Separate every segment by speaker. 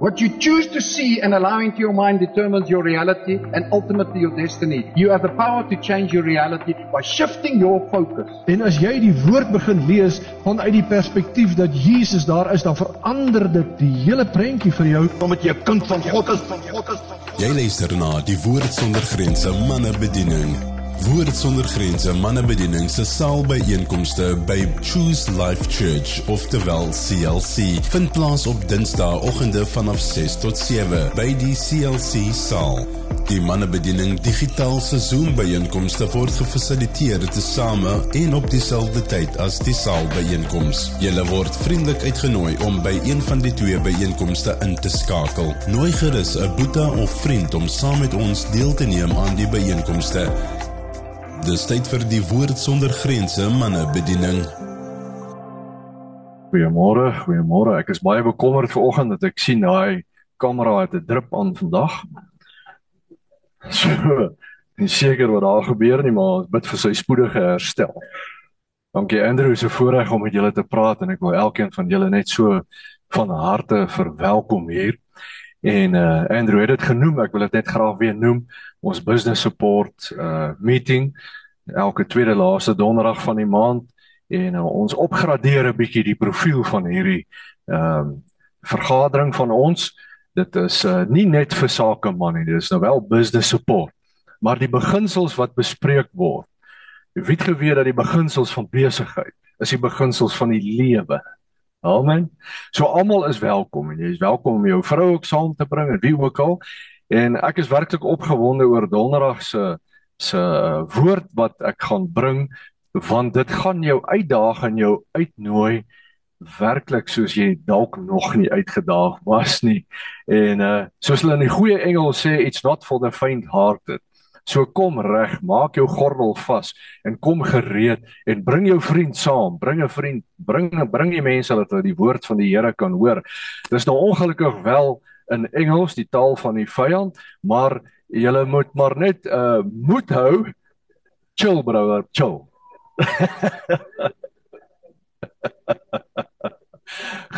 Speaker 1: What you choose to see and allow into your mind determines your reality and ultimately your destiny. You have the power to change your reality by shifting your focus.
Speaker 2: En as jy die woord begin lees vanuit die perspektief dat Jesus daar is, dan verander dit die hele prentjie vir jou
Speaker 1: omdat jy 'n kind van God is, van God is.
Speaker 3: Jy luister na die Woord sonder grense manne bediening. Woord sonder grense mannebediening se saalbyeenkomste by Choose Life Church of the Well CLC vind plaas op Dinsdagoggende vanaf 6 tot 7 by die CLC saal. Die mannebediening digitaal se Zoom byeenkomste word gefasiliteer tesame en op dieselfde tyd as die saalbyeenkoms. Julle word vriendelik uitgenooi om by een van die twee byeenkomste in te skakel. Nooi gerus 'n boetie of vriend om saam met ons deel te neem aan die byeenkomste. Dis tyd vir die woord sonder grense manne bediening.
Speaker 4: Goeiemôre, goeiemôre. Ek is baie bekommerd vanoggend dat ek sien daai kamera het 'n drup aan vandag. So, nie seker wat daar gebeur nie, maar ons bid vir sy spoedige herstel. Dankie Andrew, so voorreg om met julle te praat en ek wil elkeen van julle net so van harte verwelkom hier. En uh Andrew het dit genoem, ek wil dit net graag weer noem ons business support uh meeting elke tweede laaste donderdag van die maand en uh, ons opgradeer 'n bietjie die profiel van hierdie ehm uh, vergadering van ons. Dit is uh, nie net vir sake man nie, dit is nou wel business support. Maar die beginsels wat bespreek word. Jy weet geweet dat die beginsels van besigheid is die beginsels van die lewe. Amen. So almal is welkom en jy is welkom om jou vrou ook saam te bring en wie ook al. En ek is werklik opgewonde oor Donderdag se se woord wat ek gaan bring want dit gaan jou uitdaag en jou uitnooi werklik soos jy dalk nog nie uitgedaag was nie. En uh soos hulle in die goeie Engels sê it's not for the faint hearted. So kom reg, maak jou gordel vas en kom gereed en bring jou vriend saam, bring 'n vriend, bring bring die mense dat hulle die woord van die Here kan hoor. Dis nou ongelukkig wel in Engels, die taal van die vyand, maar julle moet maar net uh moed hou. Chill brother, chill.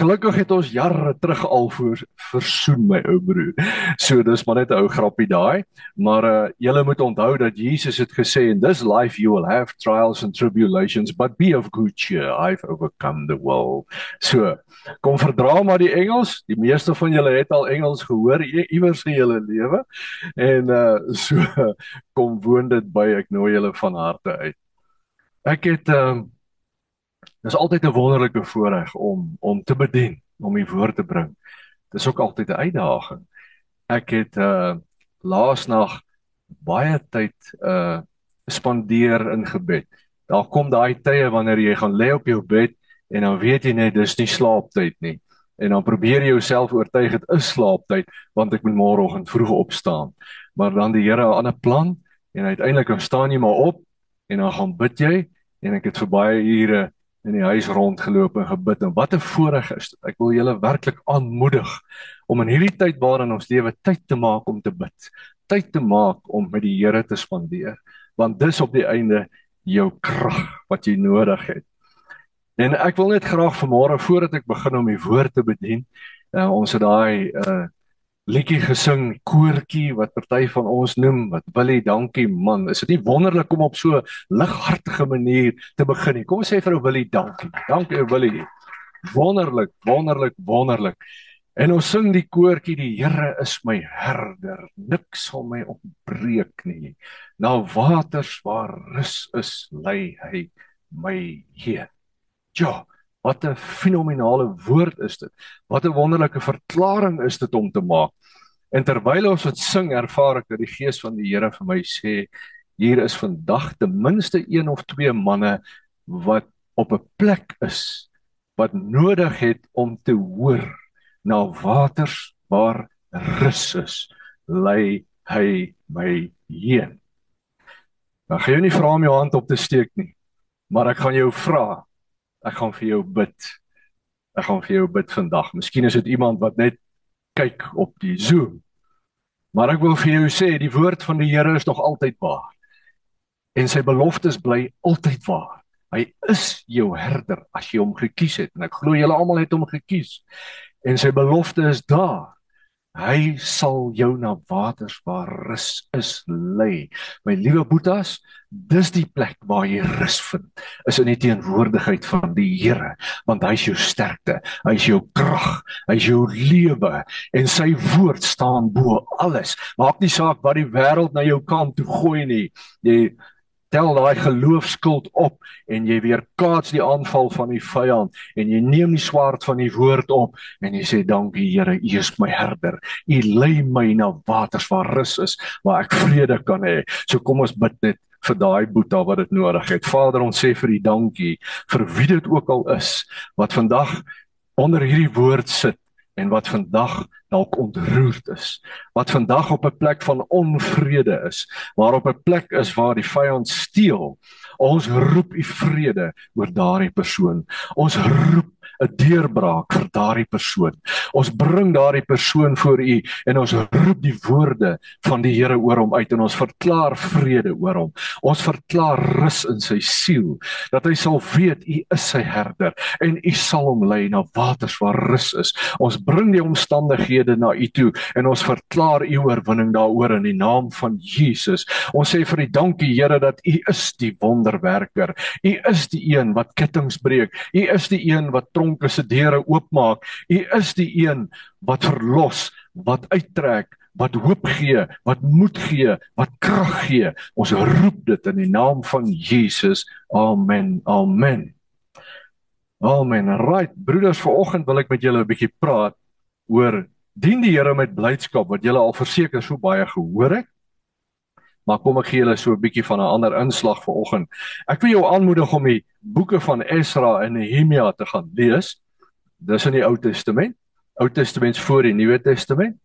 Speaker 4: Gelukkig het ons jare terug al voor versoen my ou broer. So dis maar net 'n ou grappie daai, maar uh julle moet onthou dat Jesus het gesê in this life you will have trials and tribulations but be of good cheer I've overcome the world. So kom verdra maar die Engels. Die meeste van julle het al Engels gehoor iewers in julle lewe. En uh so kom woon dit by ek nooi julle van harte uit. Ek het uh, Dis altyd 'n wonderlike voorreg om om te bedien, om die woord te bring. Dis ook altyd 'n uitdaging. Ek het uh laasnag baie tyd uh spandeer in gebed. Daar kom daai tye wanneer jy gaan lê op jou bed en dan weet jy net dis nie slaaptyd nie. En dan probeer jy jouself oortuig dit is slaaptyd want ek moet môreoggend vroeg opstaan. Maar dan die Here 'n ander plan en uiteindelik dan staan jy maar op en dan gaan bid jy en ek het vir baie ure in die huis rondgeloop en gebid en wat 'n voorreg is dit. Ek wil julle werklik aanmoedig om in hierdie tyd waarin ons lewe tyd te maak om te bid. Tyd te maak om met die Here te spandeer, want dis op die einde jou krag wat jy nodig het. En ek wil net graag vanmôre voordat ek begin om die woord te bedien, uh, ons het daai uh liedjie gesing, koortjie wat party van ons noem wat Willie, dankie man. Is dit nie wonderlik om op so lighartige manier te begin nie? Kom ons sê vir ou Willie dankie. Dankie ou Willie. Wonderlik, wonderlik, wonderlik. En ons sing die koortjie die Here is my herder, niks sal my ontbreek nie. Na waters waar rus is, lei hy my heen. Ja, Wat 'n fenominale woord is dit. Wat 'n wonderlike verklaring is dit om te maak. En terwyl ons dit sing, ervaar ek dat die gees van die Here vir my sê hier is vandag ten minste een of twee manne wat op 'n plek is wat nodig het om te hoor na waters waar rus is. Lei hy my heen. Dan gaan jy nie vra om jou hand op te steek nie, maar ek gaan jou vra ek gaan vir jou bid. Ek gaan vir jou bid vandag. Miskien is dit iemand wat net kyk op die Zoom. Maar ek wil vir jou sê die woord van die Here is nog altyd waar. En sy beloftes bly altyd waar. Hy is jou herder as jy hom gekies het en ek glo julle almal het hom gekies. En sy belofte is daar Hy sal jou na waters waar rus is lei. My liewe boetas, dis die plek waar jy rus vind. Is in die teenwoordigheid van die Here, want hy is jou sterkte, hy is jou krag, hy is jou lewe en sy woord staan bo alles. Maak nie saak wat die wêreld na jou kant toe gooi nie. Jy tel daai geloofskuld op en jy weer kaats die aanval van die vyand en jy neem die swaard van die woord op en jy sê dankie Here U is my herder. U lei my na waters waar rus is waar ek vrede kan hê. So kom ons bid net vir daai boeta wat dit nodig het. Vader ons sê vir U dankie vir wie dit ook al is wat vandag onder hierdie woord sit en wat vandag dalk ontroerd is wat vandag op 'n plek van onvrede is waar op 'n plek is waar die vyand steel ons roep u vrede oor daardie persoon. Ons roep 'n deurbraak vir daardie persoon. Ons bring daardie persoon voor U en ons roep die woorde van die Here oor hom uit en ons verklaar vrede oor hom. Ons verklaar rus in sy siel dat hy sal weet U is sy herder en U sal hom lei na waters waar rus is. Ons bring die omstandighede na U toe en ons verklaar U oorwinning daaroor in die naam van Jesus. Ons sê vir U dankie Here dat U is die wonderwerker. U is die een wat kettinge breek. U is die een wat tronke se deure oopmaak. U is die een wat verlos, wat uittrek, wat hoop gee, wat moed gee, wat krag gee. Ons roep dit in die naam van Jesus. Amen. Amen. Amen. Right, broeders, vanoggend wil ek met julle 'n bietjie praat oor dien die Here met blydskap wat julle al verseker so baie gehoor het. Maar kom ek gee julle so 'n bietjie van 'n ander inslag vanoggend. Ek wil jou aanmoedig om die boeke van Esra en Nehemia te gaan lees. Dis in die Ou Testament. Ou Testament voor die Nuwe Testament.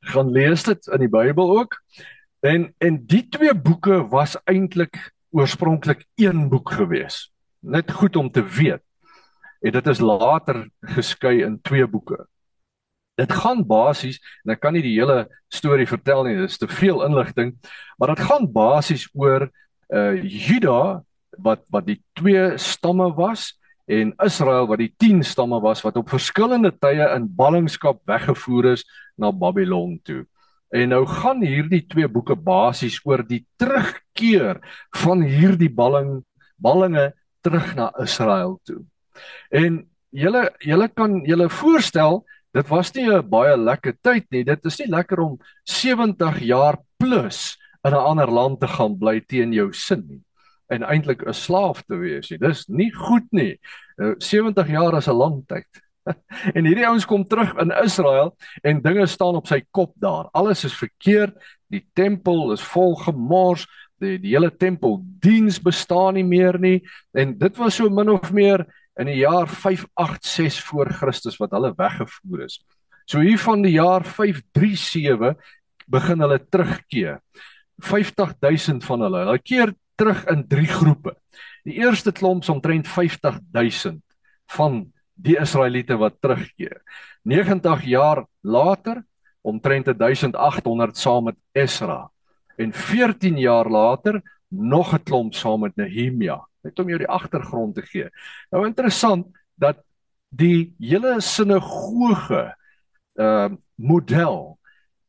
Speaker 4: Gaan lees dit in die Bybel ook. En en die twee boeke was eintlik oorspronklik een boek gewees. Net goed om te weet. En dit is later geskei in twee boeke. Dit gaan basies en ek kan nie die hele storie vertel nie, dit is te veel inligting, maar dit gaan basies oor uh Juda wat wat die twee stamme was en Israel wat die 10 stamme was wat op verskillende tye in ballingskap weggevoer is na Babylon toe. En nou gaan hierdie twee boeke basies oor die terugkeer van hierdie balling ballinge terug na Israel toe. En julle julle kan julle voorstel Dit was nie 'n baie lekker tyd nie. Dit is nie lekker om 70 jaar plus in 'n ander land te gaan bly teen jou sin nie en eintlik 'n slaaf te wees nie. Dis nie goed nie. 70 eh, jaar is 'n lang tyd. en hierdie ouens kom terug in Israel en dinge staan op sy kop daar. Alles is verkeerd. Die tempel is vol gemors. Die die hele tempeldiens bestaan nie meer nie en dit was so min of meer in die jaar 586 voor Christus wat hulle weggevoer is. So hier van die jaar 537 begin hulle terugkeer. 50000 van hulle. Hulle keer terug in drie groepe. Die eerste klomp is omtrent 50000 van die Israeliete wat terugkeer. 90 jaar later omtrent 1800 saam met Esra en 14 jaar later nog 'n klomp saam met Nehemia net om jou die agtergrond te gee. Nou interessant dat die hele sinagoge uh model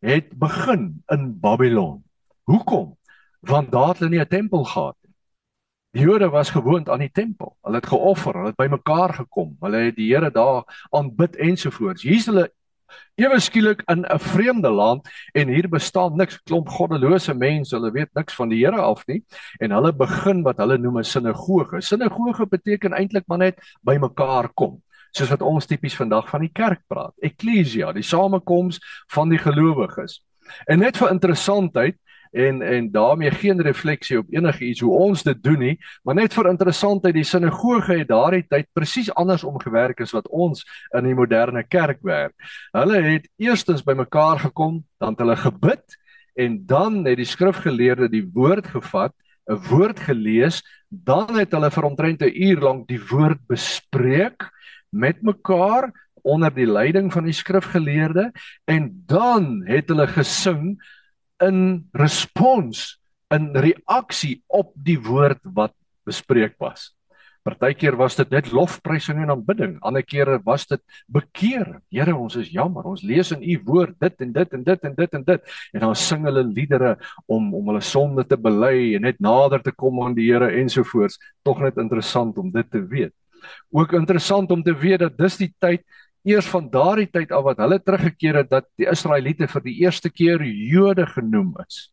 Speaker 4: het begin in Babylon. Hoekom? Want daar het hulle nie 'n tempel gehad nie. Die Jode was gewoond aan die tempel. Hulle het geoffer, hulle het bymekaar gekom. Hulle het die Here daar aanbid ensovoorts. Hier is hulle ewe skielik in 'n vreemde land en hier bestaan niks klomp goddelose mense, hulle weet niks van die Here af nie en hulle begin wat hulle noem 'n sinagoge. Sinagoge beteken eintlik maar net bymekaar kom soos wat ons tipies vandag van die kerk praat. Ekklesia, die samekoms van die gelowiges. En net vir interessantheid, en en daarmee geen refleksie op enige iets hoe ons dit doen nie, maar net vir interessantheid die sinagoge het daardie tyd presies andersom gewerk as wat ons in die moderne kerk werk. Hulle het eerstens bymekaar gekom, dan het hulle gebid en dan het die skrifgeleerde die woord gevat, 'n woord gelees, dan het hulle vir omtrent 'n uur lank die woord bespreek met mekaar onder die leiding van die skrifgeleerde en dan het hulle gesing in respons in reaksie op die woord wat bespreek was. Partykeer was dit net lofprysing en aanbidding. Ander kere was dit bekeer. Here, ons is jammer. Ons lees in u woord dit en dit en dit en dit en dit en dan sing hulle liedere om om hulle sonde te bely en net nader te kom aan die Here ensovoorts. Tog net interessant om dit te weet. Ook interessant om te weet dat dis die tyd eers van daardie tyd af wat hulle teruggekeer het dat die Israeliete vir die eerste keer Jode genoem is.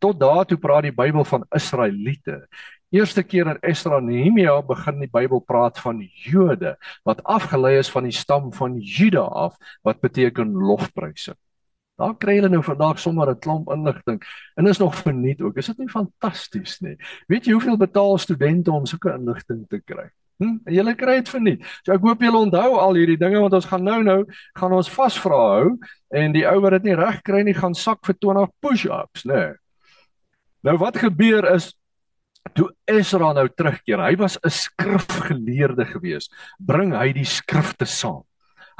Speaker 4: Tot daartoe praat die Bybel van Israeliete. Eerste keer in Esdra en Nehemia begin die Bybel praat van Jode wat afgelei is van die stam van Juda af wat beteken lofprysing. Daar kry hulle nou vandag sommer 'n klomp inligting en is nog verniet ook. Is dit nie fantasties nie? Weet jy hoeveel betaal studente om sulke inligting te kry? Hm, julle kry dit verniet. So ek hoop julle onthou al hierdie dinge want ons gaan nou nou gaan ons vasvra hou en die ou wat dit nie reg kry nie gaan sak vir 20 push-ups, né? Nee. Nou wat gebeur is toe Esra nou terugkeer, hy was 'n skrifgeleerde gewees, bring hy die skrifte saam.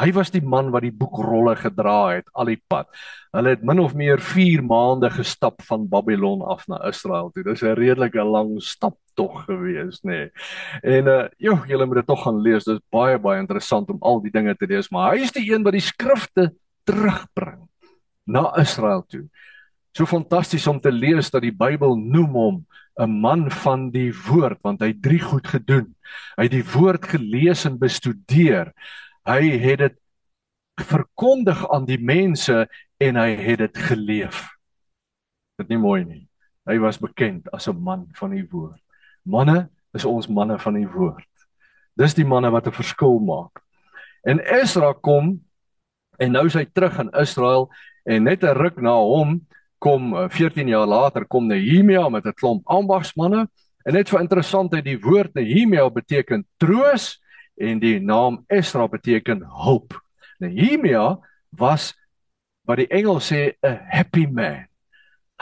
Speaker 4: Hy was die man wat die boekrolle gedra het al die pad. Hulle het min of meer 4 maande gestap van Babylon af na Israel toe. Dis 'n redelike lang stap tog gewees, nê. Nee. En uh joh, julle moet dit tog gaan lees. Dit is baie baie interessant om al die dinge te lees, maar hy is die een wat die skrifte terugbring na Israel toe. So fantasties om te lees dat die Bybel noem hom 'n man van die woord want hy het drie goed gedoen. Hy het die woord gelees en bestudeer. Hy het dit verkondig aan die mense en hy het dit geleef. Dit nie mooi nie. Hy was bekend as 'n man van die woord. Manne is ons manne van die woord. Dis die manne wat 'n verskil maak. En Esra kom en nou is hy terug in Israel en net 'n ruk na hom kom 14 eh, jaar later kom Nehemia met 'n klomp ambagsmanne en net vir interessantheid die woord Nehemia beteken troos en die naam Esra beteken hulp. Nehemia was wat die engel sê 'n happy man.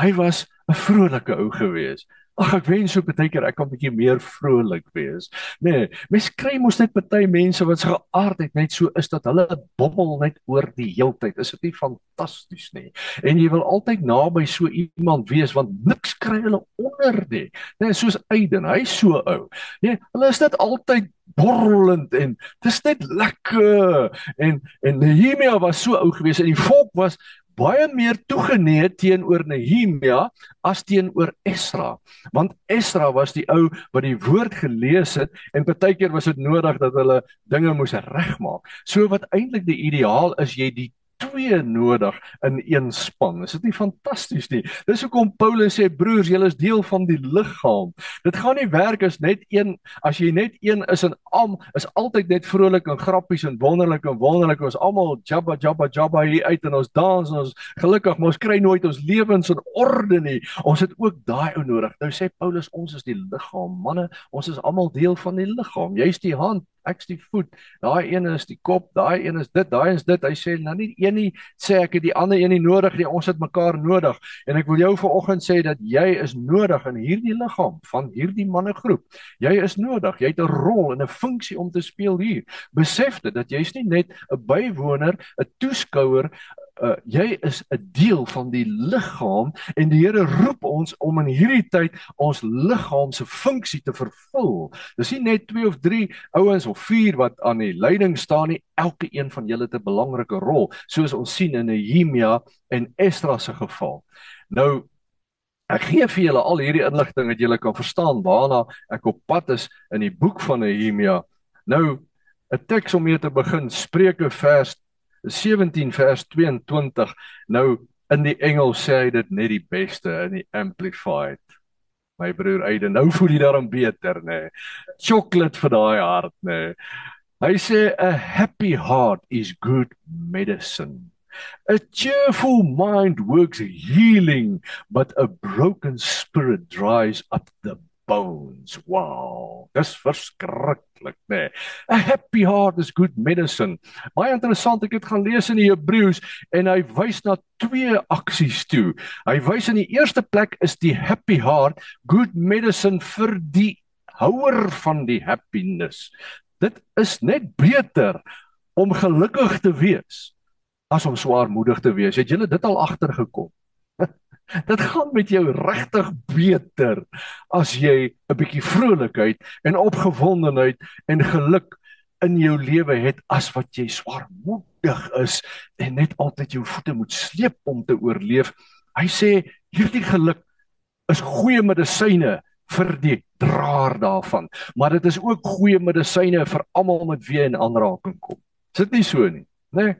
Speaker 4: Hy was 'n vrolike ou gewees. Ag ek wens so baie keer ek kan 'n bietjie meer vrolik wees. Nee, mens kry mos net baie mense wat se geaardheid net so is dat hulle bobbel net oor die heeltyd. Is dit nie fantasties nie? En jy wil altyd naby so iemand wees want niks kry hulle onder nie. Nee, soos Aiden, hy's so ou. Nee, hulle is net altyd borrelend en dis net lekker. En en Nehemia was so ou gewees en die volk was baie meer toegeneë teenoor Nehemia as teenoor Esra. Want Esra was die ou wat die woord gelees het en baie keer was dit nodig dat hulle dinge moes regmaak. So wat eintlik die ideaal is jy die twee nodig in een span. Is dit nie fantasties nie? Dis hoekom Paulus sê broers, julle is deel van die liggaam. Dit gaan nie werk as net een as jy net een is en al is altyd net vrolik en grappies en wonderlik en wonderlik. Ons almal jabba jabba jabba hier uit en ons dans en ons gelukkig, maar ons kry nooit ons lewens in orde nie. Ons het ook daai ou nodig. Nou sê Paulus ons is die liggaam. Manne, ons is almal deel van die liggaam. Jy's die hand, ek's die voet. Daai een is die kop, daai een is dit, daai is dit. Hy sê nou nie een nie sê ek het die ander een nie nodig nie. Ons het mekaar nodig. En ek wil jou vanoggend sê dat jy is nodig in hierdie liggaam van hierdie mannegroep. Jy is nodig. Jy het 'n rol en 'n funksie om te speel hier. Besef dit dat jy's nie net 'n bywoner, 'n toeskouer, uh, jy is 'n deel van die liggaam en die Here roep ons om in hierdie tyd ons liggaam se funksie te vervul. Dis nie net 2 of 3 ouens of 4 wat aan die leiding staan nie, elke een van julle het 'n belangrike rol, soos ons sien in Nehemia en Esdra se geval. Nou Ek gee vir julle al hierdie inligting dat julle kan verstaan waarna ek op pad is in die boek van Nehemia. Nou 'n teks om mee te begin, Spreuke vers 17 vers 22 nou in die Engels sê hy dit net die beste in die amplified. My broer Aiden nou voel jy daarom beter nê chocolate vir daai hart nê hy sê a happy heart is good medicine. A cheerful mind works healing but a broken spirit dries up the bones. Wow, dis verskriklik, né? Nee. A happy heart is good medicine. Baie interessant, ek het gaan lees in die Hebreëus en hy wys na twee aksies toe. Hy wys in die eerste plek is die happy heart good medicine vir die houer van die happiness. Dit is net beter om gelukkig te wees as om swaarmoedig te wees. Het julle dit al agtergekom? Dit gaan met jou regtig beter as jy 'n bietjie vrolikheid en opgewondenheid en geluk in jou lewe het as wat jy swaarmoedig is en net altyd jou voete moet sleep om te oorleef. Hy sê hierdie geluk is goeie medisyne vir die draer daarvan, maar dit is ook goeie medisyne vir almal met wie in aanraking kom. Is dit nie so nie? Né? Nee?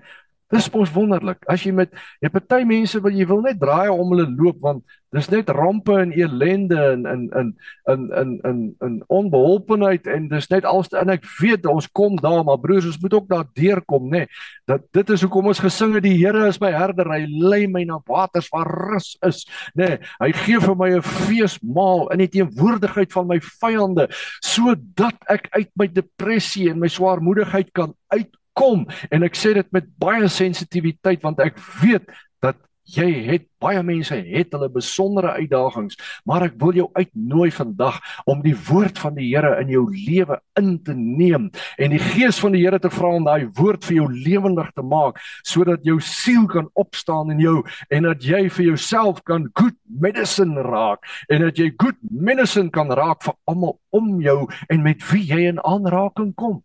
Speaker 4: Dis mos wonderlik. As jy met jy party mense wat jy wil net draai om hulle loop want dis net rampe en ellende en in in in in in in onbeholpenheid en dis net alste en ek weet ons kom daar maar broers ons moet ook daar deurkom nê. Nee. Dat dit is hoekom ons gesing het die Here is my herder hy lei my na waters waar rus is nê. Nee. Hy gee vir my 'n feesmaal in die teenwoordigheid van my vyande sodat ek uit my depressie en my swaarmoedigheid kan uit kom. En ek sê dit met baie sensitiwiteit want ek weet dat jy het baie mense het hulle besondere uitdagings maar ek wil jou uitnooi vandag om die woord van die Here in jou lewe in te neem en die gees van die Here te vra om daai woord vir jou lewendig te maak sodat jou siel kan opstaan in jou en dat jy vir jouself kan good medicine raak en dat jy good medicine kan raak vir almal om jou en met wie jy in aanraking kom.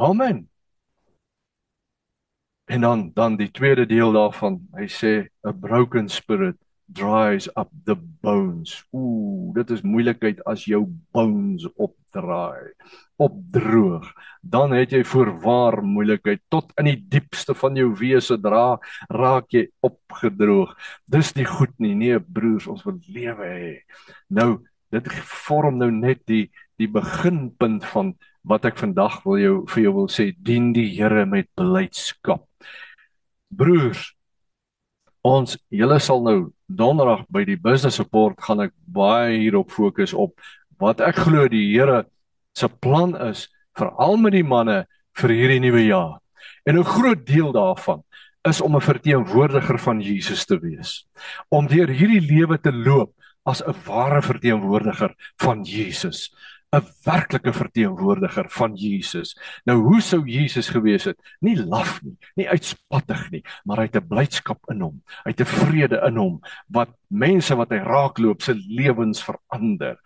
Speaker 4: Amen En dan dan die tweede deel daarvan, hy sê a broken spirit dries up the bones. Ooh, dit is moeilikheid as jou bones opdraai, opdroog. Dan het jy voorwaar moeilikheid tot in die diepste van jou wese dra, raak jy opgedroog. Dis nie goed nie, nee broers, ons wil lewe hê. Nou, dit vorm nou net die die beginpunt van wat ek vandag wil jou vir jou wil sê, dien die Here met blydskap broers ons julle sal nou donderdag by die business support gaan ek baie hierop fokus op wat ek glo die Here se plan is veral met die manne vir hierdie nuwe jaar. En 'n groot deel daarvan is om 'n verteenwoordiger van Jesus te wees. Om deur hierdie lewe te loop as 'n ware verteenwoordiger van Jesus. 'n werklike verteenwoordiger van Jesus. Nou hoe sou Jesus gewees het? Nie laf nie, nie uitspattig nie, maar hy het 'n blydskap in hom. Hy het 'n vrede in hom wat mense wat hy raakloop se lewens verander.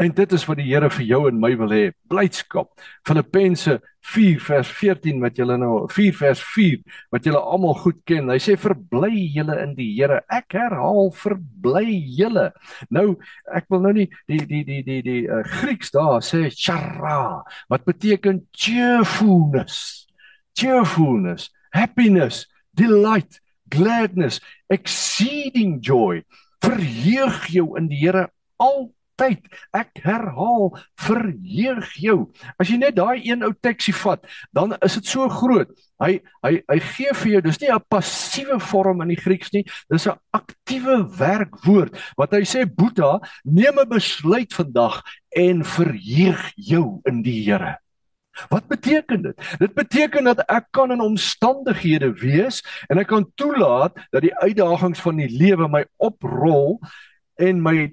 Speaker 4: En dit is wat die Here vir jou en my wil hê, blydskap. Filippense 4 vers 14 wat julle nou 4 vers 4 wat julle almal goed ken. Hy sê verbly julle in die Here. Ek herhaal verbly julle. Nou ek wil nou nie die die die die die uh, Grieks daar sê chara wat beteken cheerfulness. Cheerfulness, happiness, delight, gladness, exceeding joy. Verheug jou in die Here al tyd. Ek herhaal, verheug jou. As jy net daai een ou teksie vat, dan is dit so groot. Hy hy hy gee vir jou, dis nie 'n passiewe vorm in die Grieks nie, dis 'n aktiewe werkwoord. Wat hy sê, Boeta, neem 'n besluit vandag en verheug jou in die Here. Wat beteken dit? Dit beteken dat ek kan in omstandighede wees en ek kan toelaat dat die uitdagings van die lewe my oprol en my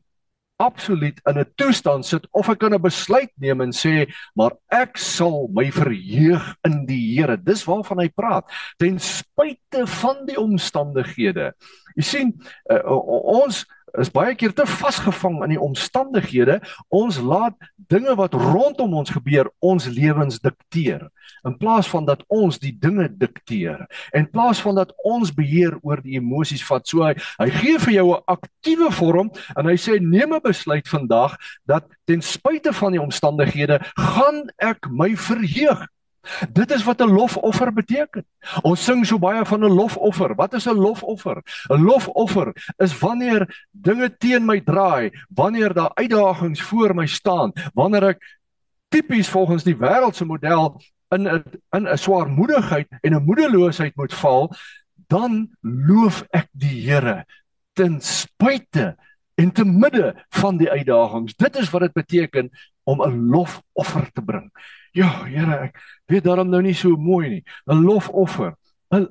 Speaker 4: absoluut in 'n toestand sit of ek kan 'n besluit neem en sê maar ek sal my verheug in die Here. Dis waarvan hy praat. Ten spyte van die omstandighede. Jy sien uh, ons is baie keer te vasgevang in die omstandighede. Ons laat dinge wat rondom ons gebeur ons lewens dikteer in plaas van dat ons die dinge dikteer. En in plaas van dat ons beheer oor die emosies vat. So hy, hy gee vir jou 'n aktiewe vorm en hy sê neem 'n besluit vandag dat ten spyte van die omstandighede gaan ek my verheug. Dit is wat 'n lofoffer beteken. Ons sing so baie van 'n lofoffer. Wat is 'n lofoffer? 'n Lofoffer is wanneer dinge teen my draai, wanneer daar uitdagings voor my staan, wanneer ek tipies volgens die wêreldse model in 'n in 'n swaarmoedigheid en 'n moedeloosheid moet val, dan loof ek die Here ten spyte en te midde van die uitdagings. Dit is wat dit beteken om 'n lofoffer te bring. Ja, Here, ek weet daarom nou nie so mooi nie. 'n Lofoffer. 'n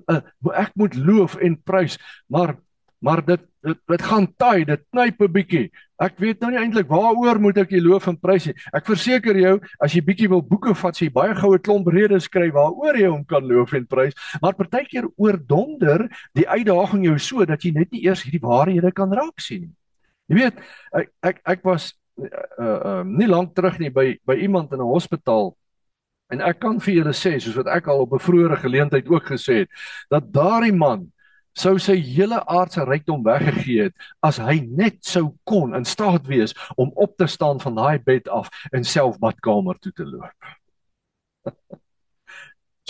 Speaker 4: Ek moet loof en prys, maar maar dit dit, dit gaan taai, dit knyp 'n bietjie. Ek weet nou nie eintlik waaroor moet ek die loof en prys nie. Ek verseker jou, as jy bietjie wil boeke vat, jy baie goue klomp redes skryf waaroor jy hom kan loof en prys, maar partykeer oordonder die uitdaging jou so dat jy net nie eers hierdie waarhede kan raak sien nie. Jy weet, ek ek ek was uh uh nie lank terug nie by by iemand in 'n hospitaal en ek kan vir julle sê soos wat ek al op 'n vroeëre geleentheid ook gesê het, dat daardie man sou sy hele aardse rykdom weggegee het as hy net sou kon in staat wees om op te staan van daai bed af en self badkamer toe te loop.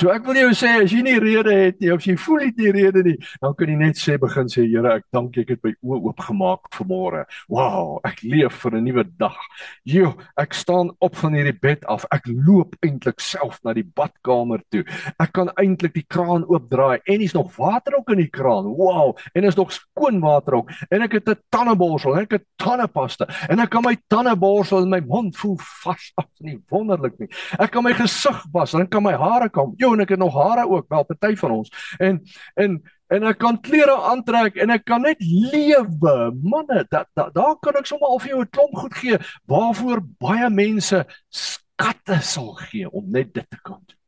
Speaker 4: So ek wil jou sê as jy nie rede het nie of jy voel het nie rede nie, dan kan jy net sê begin sê Here, ek dank ek het my oë oopgemaak vanmôre. Wow, ek leef vir 'n nuwe dag. Jo, ek staan op van hierdie bed af. Ek loop eintlik self na die badkamer toe. Ek kan eintlik die kraan oopdraai en is nog water ook in die kraan. Wow, en is nog skoon water ook. En ek het 'n tandeborsel, ek het tandepasta en ek kan my tande borsel en my mond voel vas. Ag, nie wonderlik nie. Ek kan my gesig was en kan my hare kam. Jo, en ek het nog hare ook, wel party van ons. En en en ek kan klere aantrek en ek kan net lewe. Manne, da, da, daar kan ek sommer al vir jou 'n klomp goed gee waarvoor baie mense skatte sal gee om net dit te kan doen.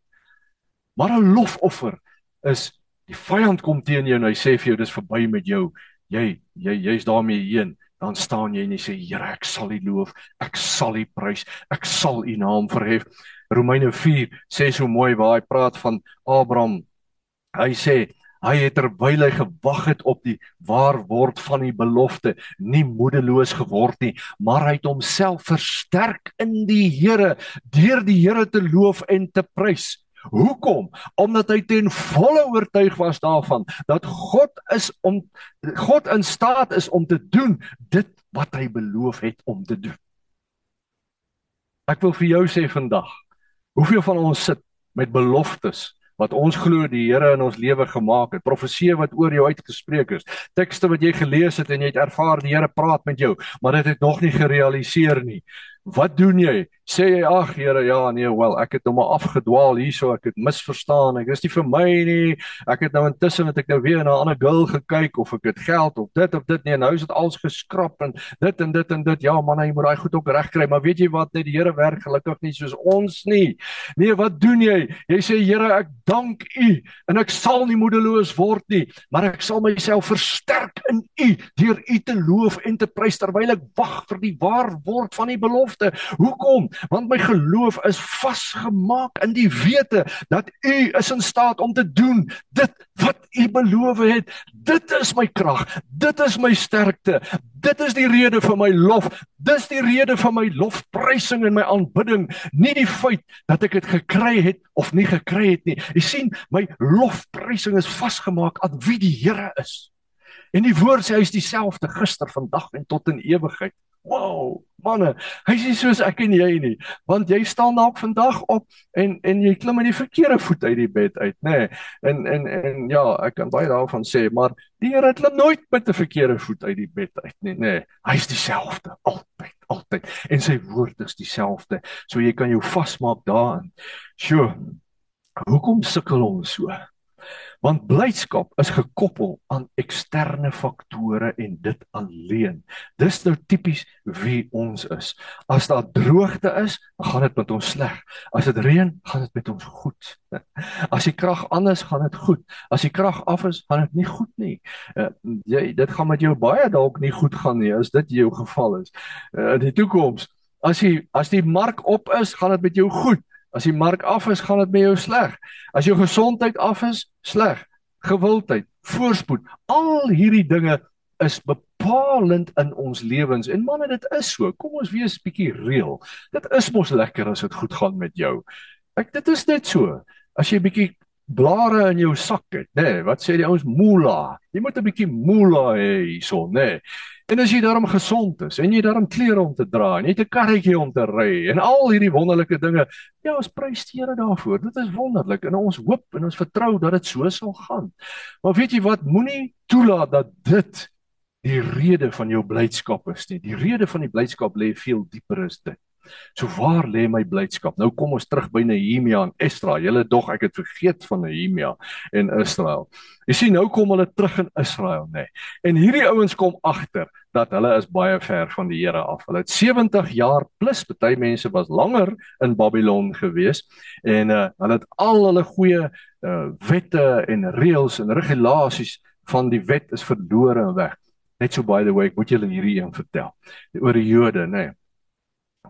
Speaker 4: Maar 'n lofoffer is die vyand kom teen jou en hy sê vir jou dis verby met jou. Jy jy jy's daarmee heen dan staan jy en jy sê Here ek sal U loof ek sal U prys ek sal U naam verhef Romeine 4 sê so mooi waar hy praat van Abraham. Hy sê hy het terwyl hy gewag het op die waar word van die belofte nie moedeloos geword nie, maar hy het homself versterk in die Here deur die Here te loof en te prys. Hoekom? Omdat hy ten volle oortuig was daarvan dat God is om God in staat is om te doen dit wat hy beloof het om te doen. Ek wil vir jou sê vandag, Hoeveel van ons sit met beloftes wat ons glo die Here in ons lewe gemaak het, profeseë wat oor jou uitgespreek is, tekste wat jy gelees het en jy het ervaar die Here praat met jou, maar dit het nog nie gerealiseer nie. Wat doen jy? Sê jy ag Here, ja nee, wel, ek het nou maar afgedwaal hierso, ek het misverstaan. Ek is nie vir my nie. Ek het nou intussen het ek nou weer na 'n ander girl gekyk of ek het geld of dit of dit nie. Nou is dit als geskrap en dit en dit en dit. Ja man, jy moet daai goed ook regkry, maar weet jy wat? Net die Here werk gelukkig nie soos ons nie. Nee, wat doen jy? Jy sê Here, ek dank U en ek sal nie moedeloos word nie, maar ek sal myself versterk in U deur U te loof en te prys terwyl ek wag vir die waar word van die belofte belofte. Hoekom? Want my geloof is vasgemaak in die wete dat U is in staat om te doen dit wat U beloof het. Dit is my krag. Dit is my sterkte. Dit is die rede vir my lof. Dis die rede vir my lofprysing en my aanbidding, nie die feit dat ek dit gekry het of nie gekry het nie. Jy sien, my lofprysing is vasgemaak aan wie die Here is. En die woord sê hy is dieselfde gister, vandag en tot in ewigheid. Wow, manne, hy's nie soos ek en jy nie, want jy staan dalk vandag op en en jy klim met die verkeerde voet uit die bed uit, nê? Nee. En en en ja, ek kan baie daarvan sê, maar die Here klim nooit met 'n verkeerde voet uit die bed uit nie, nê. Nee. Hy's dieselfde altyd, altyd en sy woord is dieselfde. So jy kan jou vasmaak daarin. Sjoe. Hoekom sukkel ons so? Want blydskap is gekoppel aan eksterne faktore en dit alleen. Dis nou tipies wie ons is. As daar droogte is, gaan dit met ons sleg. As dit reën, gaan dit met ons goed. As die krag anders gaan dit goed. As die krag af is, gaan dit nie goed nie. Uh, jy dit gaan met jou baie dalk nie goed gaan nie as dit jou geval is. Uh, in die toekoms, as jy as die mark op is, gaan dit met jou goed. As die mark af is, gaan dit met jou sleg. As jou gesondheid af is, sleg. Gewildheid, voorspoed, al hierdie dinge is bepalend in ons lewens. En manne, dit is so. Kom ons wees bietjie reël. Dit is mos lekker as dit goed gaan met jou. Ek dit is net so. As jy bietjie blare in jou sak het, nê, nee, wat sê die ouens moola? Jy moet 'n bietjie moola hê hierson, nê. Nee. En as jy daarom gesond is en jy daarom klere om te dra en jy het 'n karretjie om te ry en al hierdie wonderlike dinge, ja, ons prys die Here daarvoor. Dit is wonderlik en ons hoop en ons vertrou dat dit so sal gaan. Maar weet jy wat? Moenie toelaat dat dit die rede van jou blydskap is nie. Die rede van die blydskap lê veel dieper as dit. So waar lê my blydskap? Nou kom ons terug by Nehemia en Esdra. Julle dog ek het vergeet van Nehemia en Israel. Jy sien nou kom hulle terug in Israel, nê. Nee. En hierdie ouens kom agter dat hulle is baie ver van die Here af. Hulle het 70 jaar plus, baie mense was langer in Babylon gewees en uh, hulle het al hulle goeie uh, wette en reëls en regulasies van die wet is verlore en weg. Net so by the way, ek moet julle hierdie een vertel oor die Jode, nê. Nee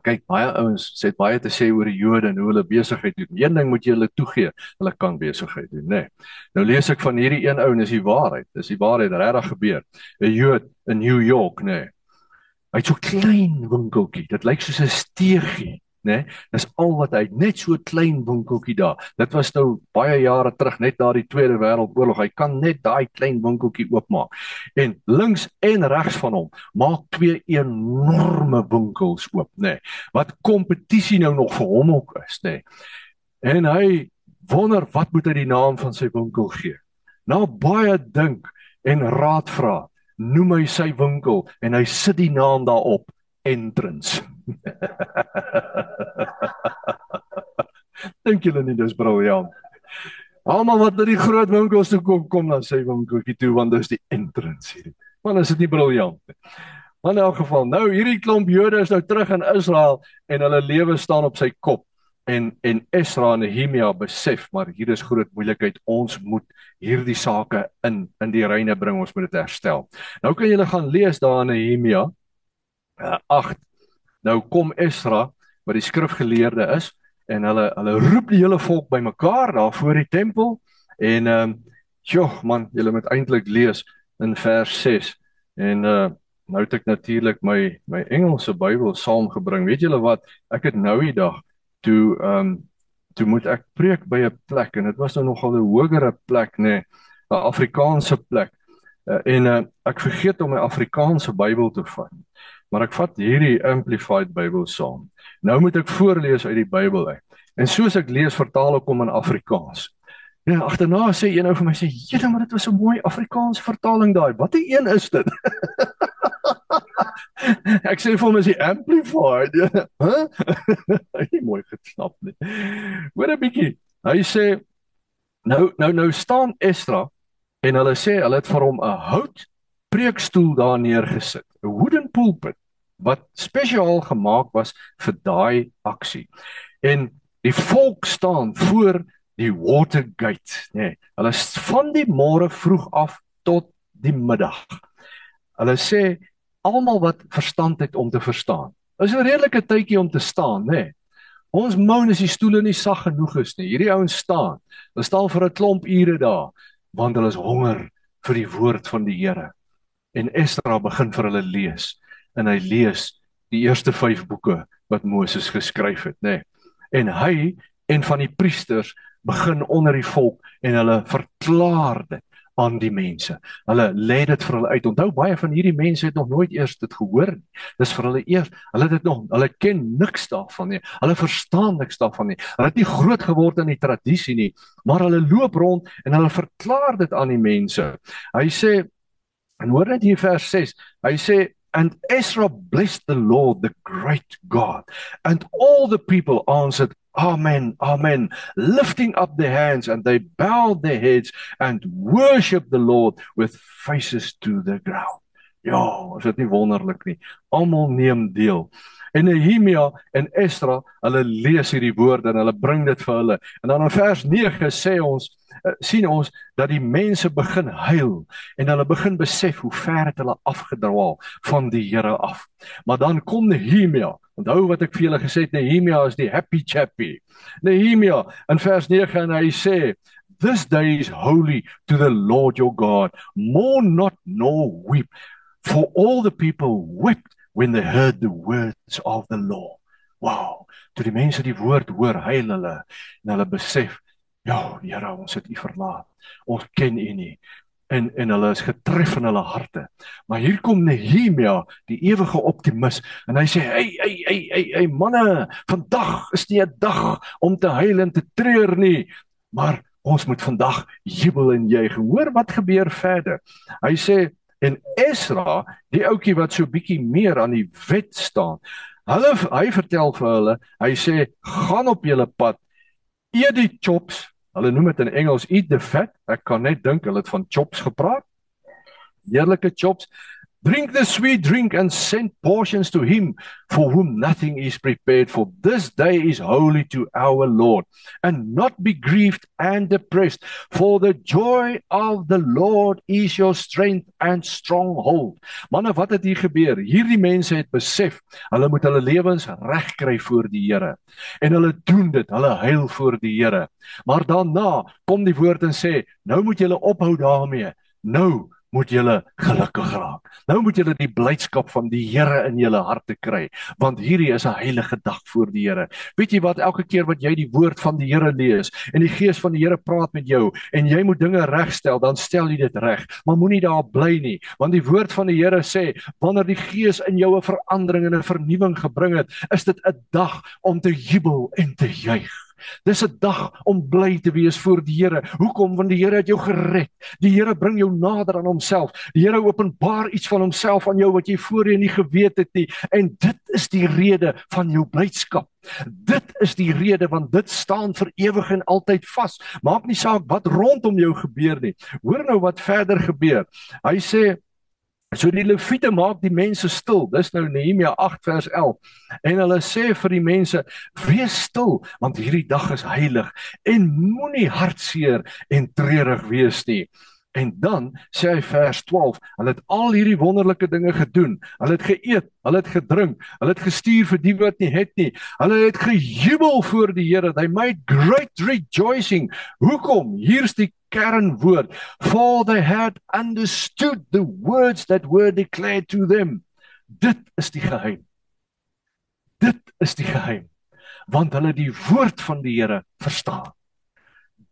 Speaker 4: kyk baie ouens sê baie te sê oor die Jode en hoe hulle besigheid doen. Een ding moet jy hulle toegee, hulle kan besigheid doen, nê. Nee. Nou lees ek van hierdie een ou en dis die waarheid. Dis die waarheid regtig gebeur. 'n Jood in New York, nê. Nee. Hy het so klein winkeltjie. Dit lyk soos 'n steegie né? Nee, dis al wat hy net so klein winkeltjie daar. Dit was nou baie jare terug net na die Tweede Wêreldoorlog. Hy kan net daai klein winkeltjie oopmaak. En links en regs van hom maak twee enorme winkels oop, né? Nee, wat kompetisie nou nog vir hom ook is, né? Nee. En hy wonder wat moet hy die naam van sy winkel gee. Nou baie dink en raad vra. Noem hy sy winkel en hy sit die naam daarop entrance. Dink julle nie dis briljant? Almal wat na die groot winkels toe kom, kom na sy winkeltjie toe want dis die entrance hier. Man, is dit nie briljant nie? Maar in elk geval, nou hierdie klomp Jode is nou terug in Israel en hulle lewe staan op sy kop. En en Esra en Nehemia besef maar hier is groot moeilikheid. Ons moet hierdie sake in in die reine bring. Ons moet dit herstel. Nou kan julle gaan lees daar in Nehemia uh, 8 nou kom Esra wat die skrifgeleerde is en hulle hulle roep die hele volk bymekaar daar voor die tempel en ehm um, joh man julle moet eintlik lees in vers 6 en uh nou het ek natuurlik my my Engelse Bybel saamgebring. Weet julle wat? Ek het nou die dag toe ehm um, toe moet ek preek by 'n plek en dit was nou nogal 'n hogere plek nê nee, 'n Afrikaanse plek. Uh, en uh, ek vergeet om my Afrikaanse Bybel te vat maar ek vat hierdie amplified Bybel saam. Nou moet ek voorlees uit die Bybel uit. En soos ek lees, vertaal ek hom in Afrikaans. Ja, agterna sê een ou vir my sê, "Jene, maar dit was 'n mooi Afrikaans vertaling daai. Wat 'n een is dit?" ek sê vir hom is die amplified. Hæ? Hy mooi gesnap nie. Hoor 'n bietjie. Hy sê nou nou nou staan Esdra en hulle sê hulle het vir hom 'n hout preekstoel daar neergesit, 'n wooden pulpit wat spesiaal gemaak was vir daai aksie. En die volk staan voor die Watergate, nê. Nee, hulle van die môre vroeg af tot die middag. Hulle sê almal wat verstand het om te verstaan. Is 'n redelike tydjie om te staan, nê. Nee. Ons moun as die stoele nie sag genoeg is nie. Hierdie ouens staan. Hulle staan vir 'n klomp ure daar want hulle is honger vir die woord van die Here. En Esdra begin vir hulle lees en hy lees die eerste 5 boeke wat Moses geskryf het, nê. Nee. En hy en van die priesters begin onder die volk en hulle verklaar dit aan die mense. Hulle lê dit vir hulle uit. Onthou baie van hierdie mense het nog nooit eers dit gehoor nie. Dis vir hulle eers. Hulle het dit nog hulle ken niks daarvan nie. Hulle verstaan niks daarvan nie. Hulle het nie groot geword in die tradisie nie, maar hulle loop rond en hulle verklaar dit aan die mense. Hy sê en hoor net hier vers 6. Hy sê And Ezra blessed the Lord, the great God. And all the people answered, Amen, Amen, lifting up their hands, and they bowed their heads and worshiped the Lord with faces to the ground. Ja, is dit nie wonderlik nie? Almal neem deel. En Nehemia en Esdra, hulle lees hierdie woorde en hulle bring dit vir hulle. En dan in vers 9 sê ons sien ons dat die mense begin huil en hulle begin besef hoe ver het hulle afgedwaal van die Here af. Maar dan kom Nehemia. Onthou wat ek vir julle gesê het, Nehemia is die happy chappy. Nehemia in vers 9 en hy sê This day is holy to the Lord your God. Mourn not nor weep, for all the people wept when they heard the words of the law. Wow, toe die mense die woord hoor, huil hulle en hulle besef Ja, Here, ons het U verlaat. Ons ken U nie. En en hulle is getref in hulle harte. Maar hier kom Nehemia, die ewige optimis, en hy sê: "Hey, hey, hey, hey, hey manne, vandag is nie 'n dag om te huil en te treur nie, maar ons moet vandag jubel en juig." Hoor wat gebeur verder. Hy sê en Esra, die ouetjie wat so bietjie meer aan die wet staan, Hulle hy vertel vir hulle, hy sê gaan op julle pad, eet die chops. Hulle noem dit in Engels eat the fat. Ek kan net dink hulle het van chops gepraat. Heerlike chops. Drink the sweet drink and send portions to him for whom nothing is prepared for this day is holy to our Lord and not be grieved and depressed for the joy of the Lord is your strength and stronghold. Manne, wat het hier gebeur? Hierdie mense het besef hulle moet hulle lewens regkry voor die Here. En hulle doen dit, hulle huil voor die Here. Maar daarna kom die woord en sê, nou moet julle ophou daarmee. Nou moet julle gelukkig raak. Nou moet julle die blydskap van die Here in julle harte kry, want hierdie is 'n heilige dag voor die Here. Weet jy wat elke keer wat jy die woord van die Here lees en die gees van die Here praat met jou en jy moet dinge regstel, dan stel jy dit reg. Maar moenie daar bly nie, want die woord van die Here sê wanneer die gees in jou 'n verandering en 'n vernuwing gebring het, is dit 'n dag om te jubel en te juig. Dis 'n dag om bly te wees voor die Here. Hoekom? Want die Here het jou gered. Die Here bring jou nader aan homself. Die Here openbaar iets van homself aan jou wat jy voorheen nie geweet het nie. En dit is die rede van jou blydskap. Dit is die rede want dit staan vir ewig en altyd vas. Maak nie saak wat rondom jou gebeur nie. Hoor nou wat verder gebeur. Hy sê So die leviete maak die mense stil. Dis nou Nehemia 8 vers 11. En hulle sê vir die mense: "Wees stil, want hierdie dag is heilig en moenie hartseer en treurig wees nie." En dan sê hy vers 12, hulle het al hierdie wonderlike dinge gedoen. Hulle het geëet, hulle het gedrink, hulle het gestuur vir die wat nie het nie. Hulle het gejubel voor die Here. They made great rejoicing. Hoekom? Hier's die kernwoord for they had understood the words that were declared to them dit is die geheim dit is die geheim want hulle die woord van die Here verstaan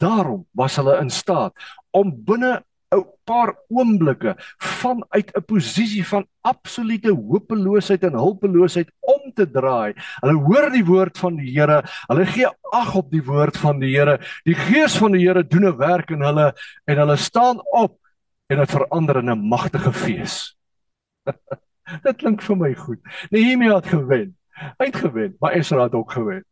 Speaker 4: daarom was hulle in staat om binne 'n paar oomblikke vanuit 'n posisie van absolute hopeloosheid en hulpeloosheid om te draai. Hulle hoor die woord van die Here, hulle gee ag op die woord van die Here. Die Gees van die Here doen 'n werk in hulle en hulle staan op en dit verander in 'n magtige fees. dit klink vir my goed. Nehemia het gewen. Hy het gewen, maar Esra het ook gewen.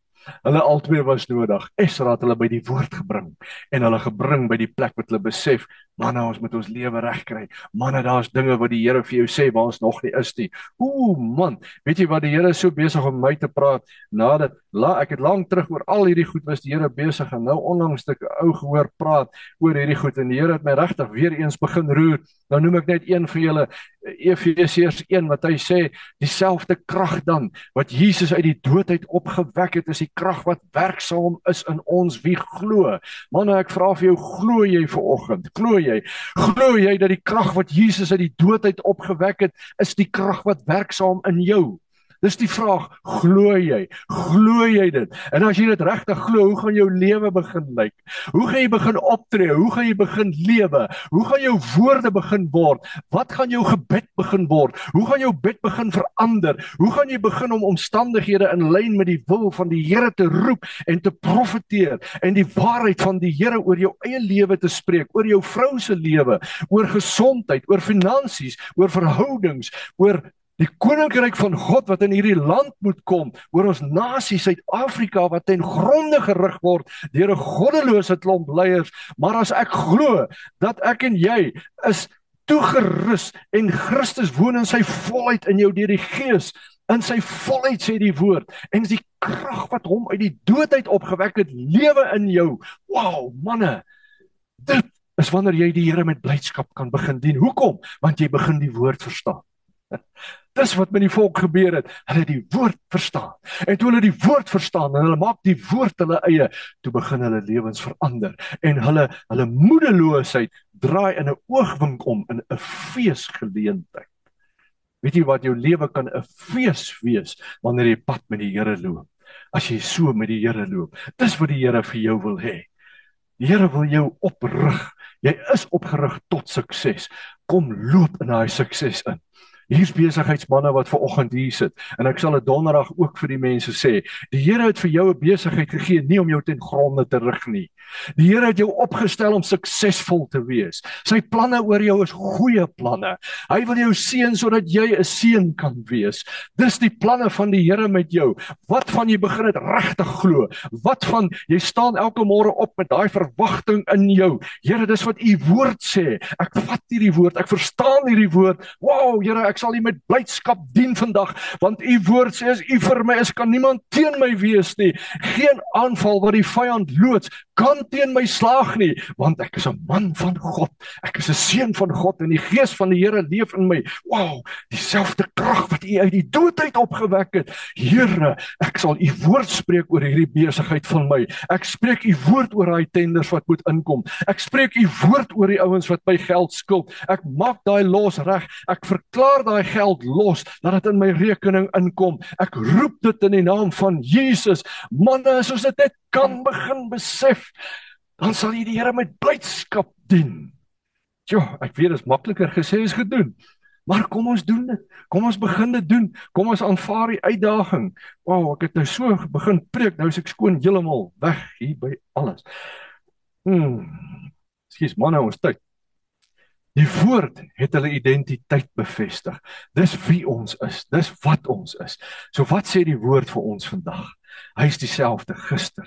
Speaker 4: Hulle albei was nodig. Esra het hulle by die woord gebring en hulle gebring by die plek wat hulle besef Manne, ons moet ons lewe regkry. Manne, daar's dinge wat die Here vir jou sê waar ons nog nie is nie. Ooh man, weet jy wat die Here is so besig om my te praat nadat la ek het lank terug oor al hierdie goed was die Here besig en nou onlangs ek ou gehoor praat oor hierdie goed en die Here het my regtig weer eens begin roer. Nou noem ek net een vir julle Efesiërs 1 wat hy sê dieselfde krag dan wat Jesus uit die dood uit opgewek het is die krag wat werksaam is in ons wie glo. Manne, ek vra vir jou glo jy vir oggend? Glo jy jy? Glo jy dat die krag wat Jesus uit die dood uit opgewek het, is die krag wat werksaam in jou? Dis die vraag, glo jy? Glo jy dit? En as jy dit regtig glo, hoe gaan jou lewe begin lyk? Hoe gaan jy begin optree? Hoe gaan jy begin lewe? Hoe gaan jou woorde begin word? Wat gaan jou gebed begin word? Hoe gaan jou bid begin verander? Hoe gaan jy begin om omstandighede in lyn met die wil van die Here te roep en te profeteer en die waarheid van die Here oor jou eie lewe te spreek, oor jou vrou se lewe, oor gesondheid, oor finansies, oor verhoudings, oor Die koninkryk van God wat in hierdie land moet kom, oor ons nasie Suid-Afrika wat ten gronde gerig word deur 'n goddelose klomp leiers, maar as ek glo dat ek en jy is toegerus en Christus woon in sy volheid in jou deur die Gees, in sy volheid sê die woord, en die krag wat hom uit die dood uit opgewek het, lewe in jou. Wow, manne. Dit is wanneer jy die Here met blydskap kan begin dien. Hoekom? Want jy begin die woord verstaan. Dis wat met die volk gebeur het. Hulle het die woord verstaan. En toe hulle die woord verstaan en hulle maak die woord hulle eie, toe begin hulle lewens verander en hulle hulle moedeloosheid draai in 'n oogwink om in 'n feesgeleentheid. Weet jy wat jou lewe kan 'n fees wees wanneer jy pad met die Here loop. As jy so met die Here loop. Dis wat die Here vir jou wil hê. Die Here wil jou oprig. Jy is opgerig tot sukses. Kom loop in daai sukses in. Hier's besigheidsmense wat ver oggend hier sit en ek sal dit donderdag ook vir die mense sê. Die Here het vir jou 'n besigheid gegee nie om jou ten gronde te rig nie. Die Here het jou opgestel om suksesvol te wees. Sy planne oor jou is goeie planne. Hy wil jou seën sodat jy 'n seën kan wees. Dis die planne van die Here met jou. Wat van jy begin dit regtig glo? Wat van jy staan elke môre op met daai verwagting in jou? Here, dis wat u woord sê. Ek vat hierdie woord. Ek verstaan hierdie woord. Wow, Here, ek sal U met blydskap dien vandag, want U woord sê as U vir my is, kan niemand teen my wees nie. Geen aanval wat die vyand loods kan teen my slaag nie, want ek is 'n man van God. Ek is 'n seun van God en die gees van die Here leef in my. Wow, dieselfde krag wat U uit die dood uit opgewek het. Here, ek sal U woord spreek oor hierdie besigheid van my. Ek spreek U woord oor daai tenders wat moet inkom. Ek spreek U woord oor die ouens wat my geld skuld. Ek maak daai los reg. Ek verklaar daai geld los dat dit in my rekening inkom. Ek roep dit in die naam van Jesus. Manne, as ons dit net kan begin besef, dan sal jy die Here met blydskap dien. Jo, ek weet dit is makliker gesê as gedoen. Maar kom ons doen dit. Kom ons begin dit doen. Kom ons aanvaar die uitdaging. Wow, ek het nou so begin preek, nou is ek skoon heeltemal weg hier by alles. Hmm. Skies manne, ons tyd. Die woord het hulle identiteit bevestig. Dis wie ons is. Dis wat ons is. So wat sê die woord vir ons vandag? Hy is dieselfde gister,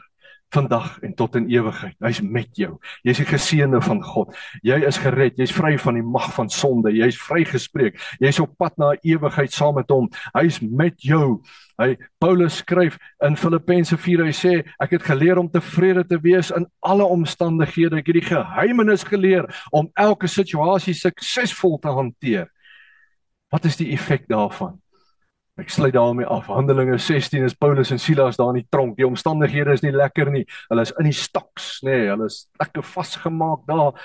Speaker 4: vandag en tot in ewigheid. Hy's met jou. Jy's die geseënde van God. Jy is gered. Jy's vry van die mag van sonde. Jy's vrygespreek. Jy's op pad na ewigheid saam met hom. Hy's met jou. Hy Paulus skryf in Filippense 4. Hy sê ek het geleer om tevrede te wees in alle omstandighede. Ek het die geheimenis geleer om elke situasie suksesvol te hanteer. Wat is die effek daarvan? Ek sluit daarmee af. Handelinge 16 is Paulus en Silas daar in die tronk. Die omstandighede is nie lekker nie. Hulle is in die stocks, nê. Nee, hulle is lekker vasgemaak daar.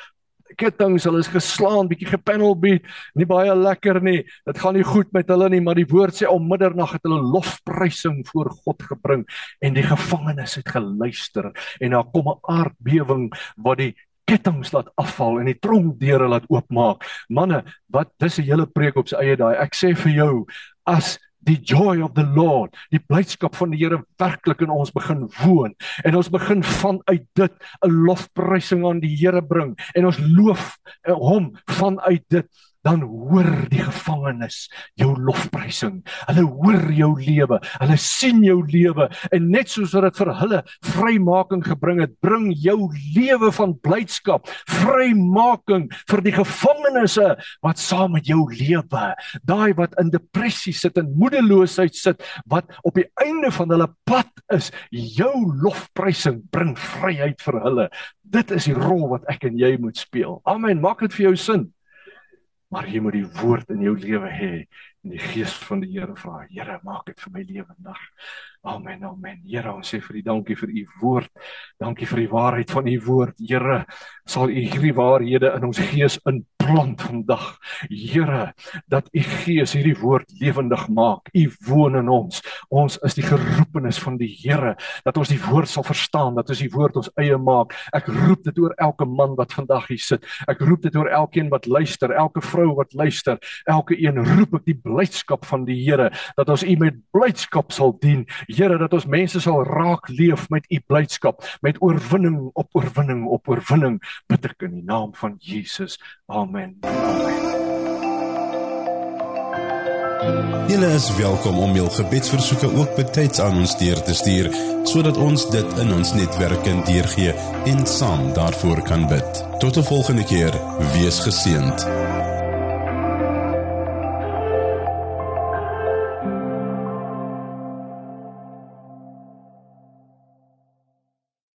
Speaker 4: Kettinge, hulle is geslaan, bietjie gepanel beat. Nie baie lekker nie. Dit gaan nie goed met hulle nie, maar die woord sê om middernag het hulle lofprysing voor God gebring en die gevangenes het geluister en daar kom 'n aardbewing wat die kettinge laat afval en die tronkdeure laat oopmaak. Manne, wat dis 'n hele preek op sy eie daai. Ek sê vir jou, as die joy of the Lord, die blydskap van die Here werklik in ons begin woon. En ons begin vanuit dit 'n lofprysing aan die Here bring. En ons loof eh, hom vanuit dit dan hoor die gevangenes jou lofprysing. Hulle hoor jou lewe. Hulle sien jou lewe en net soos wat dit vir hulle vrymaking gebring het, bring jou lewe van blydskap, vrymaking vir die gevangenes wat saam met jou lewe. Daai wat in depressie sit en moedeloosheid sit, wat op die einde van hulle pad is, jou lofprysing bring vryheid vir hulle. Dit is die rol wat ek en jy moet speel. Amen. Maak dit vir jou sin maar jy moet die woord in jou lewe hê en die gees van die Here vra Here maak dit vir my lewendig amen amen. Here ons sê vir u dankie vir u woord. Dankie vir die waarheid van u woord. Here sal u hierdie waarhede in ons gees inplant vandag. Here dat u gees hierdie woord lewendig maak. U woon in ons. Ons is die geroepenes van die Here dat ons die woord sal verstaan dat ons die woord ons eie maak. Ek roep dit oor elke man wat vandag hier sit. Ek roep dit oor elkeen wat luister elke vrou wat luister. Elke een roep ek die blydskap van die Here dat ons U met blydskap sal dien. Here dat ons mense sal raak leef met U blydskap, met oorwinning op oorwinning op oorwinning bid ek in die naam van Jesus. Amen. Amen.
Speaker 3: Julle is welkom om julle gebedsversoeke ook betyds aan ons deur te stuur sodat ons dit in ons netwerk kan deurgee en saam daarvoor kan bid. Tot 'n volgende keer, wees geseënd.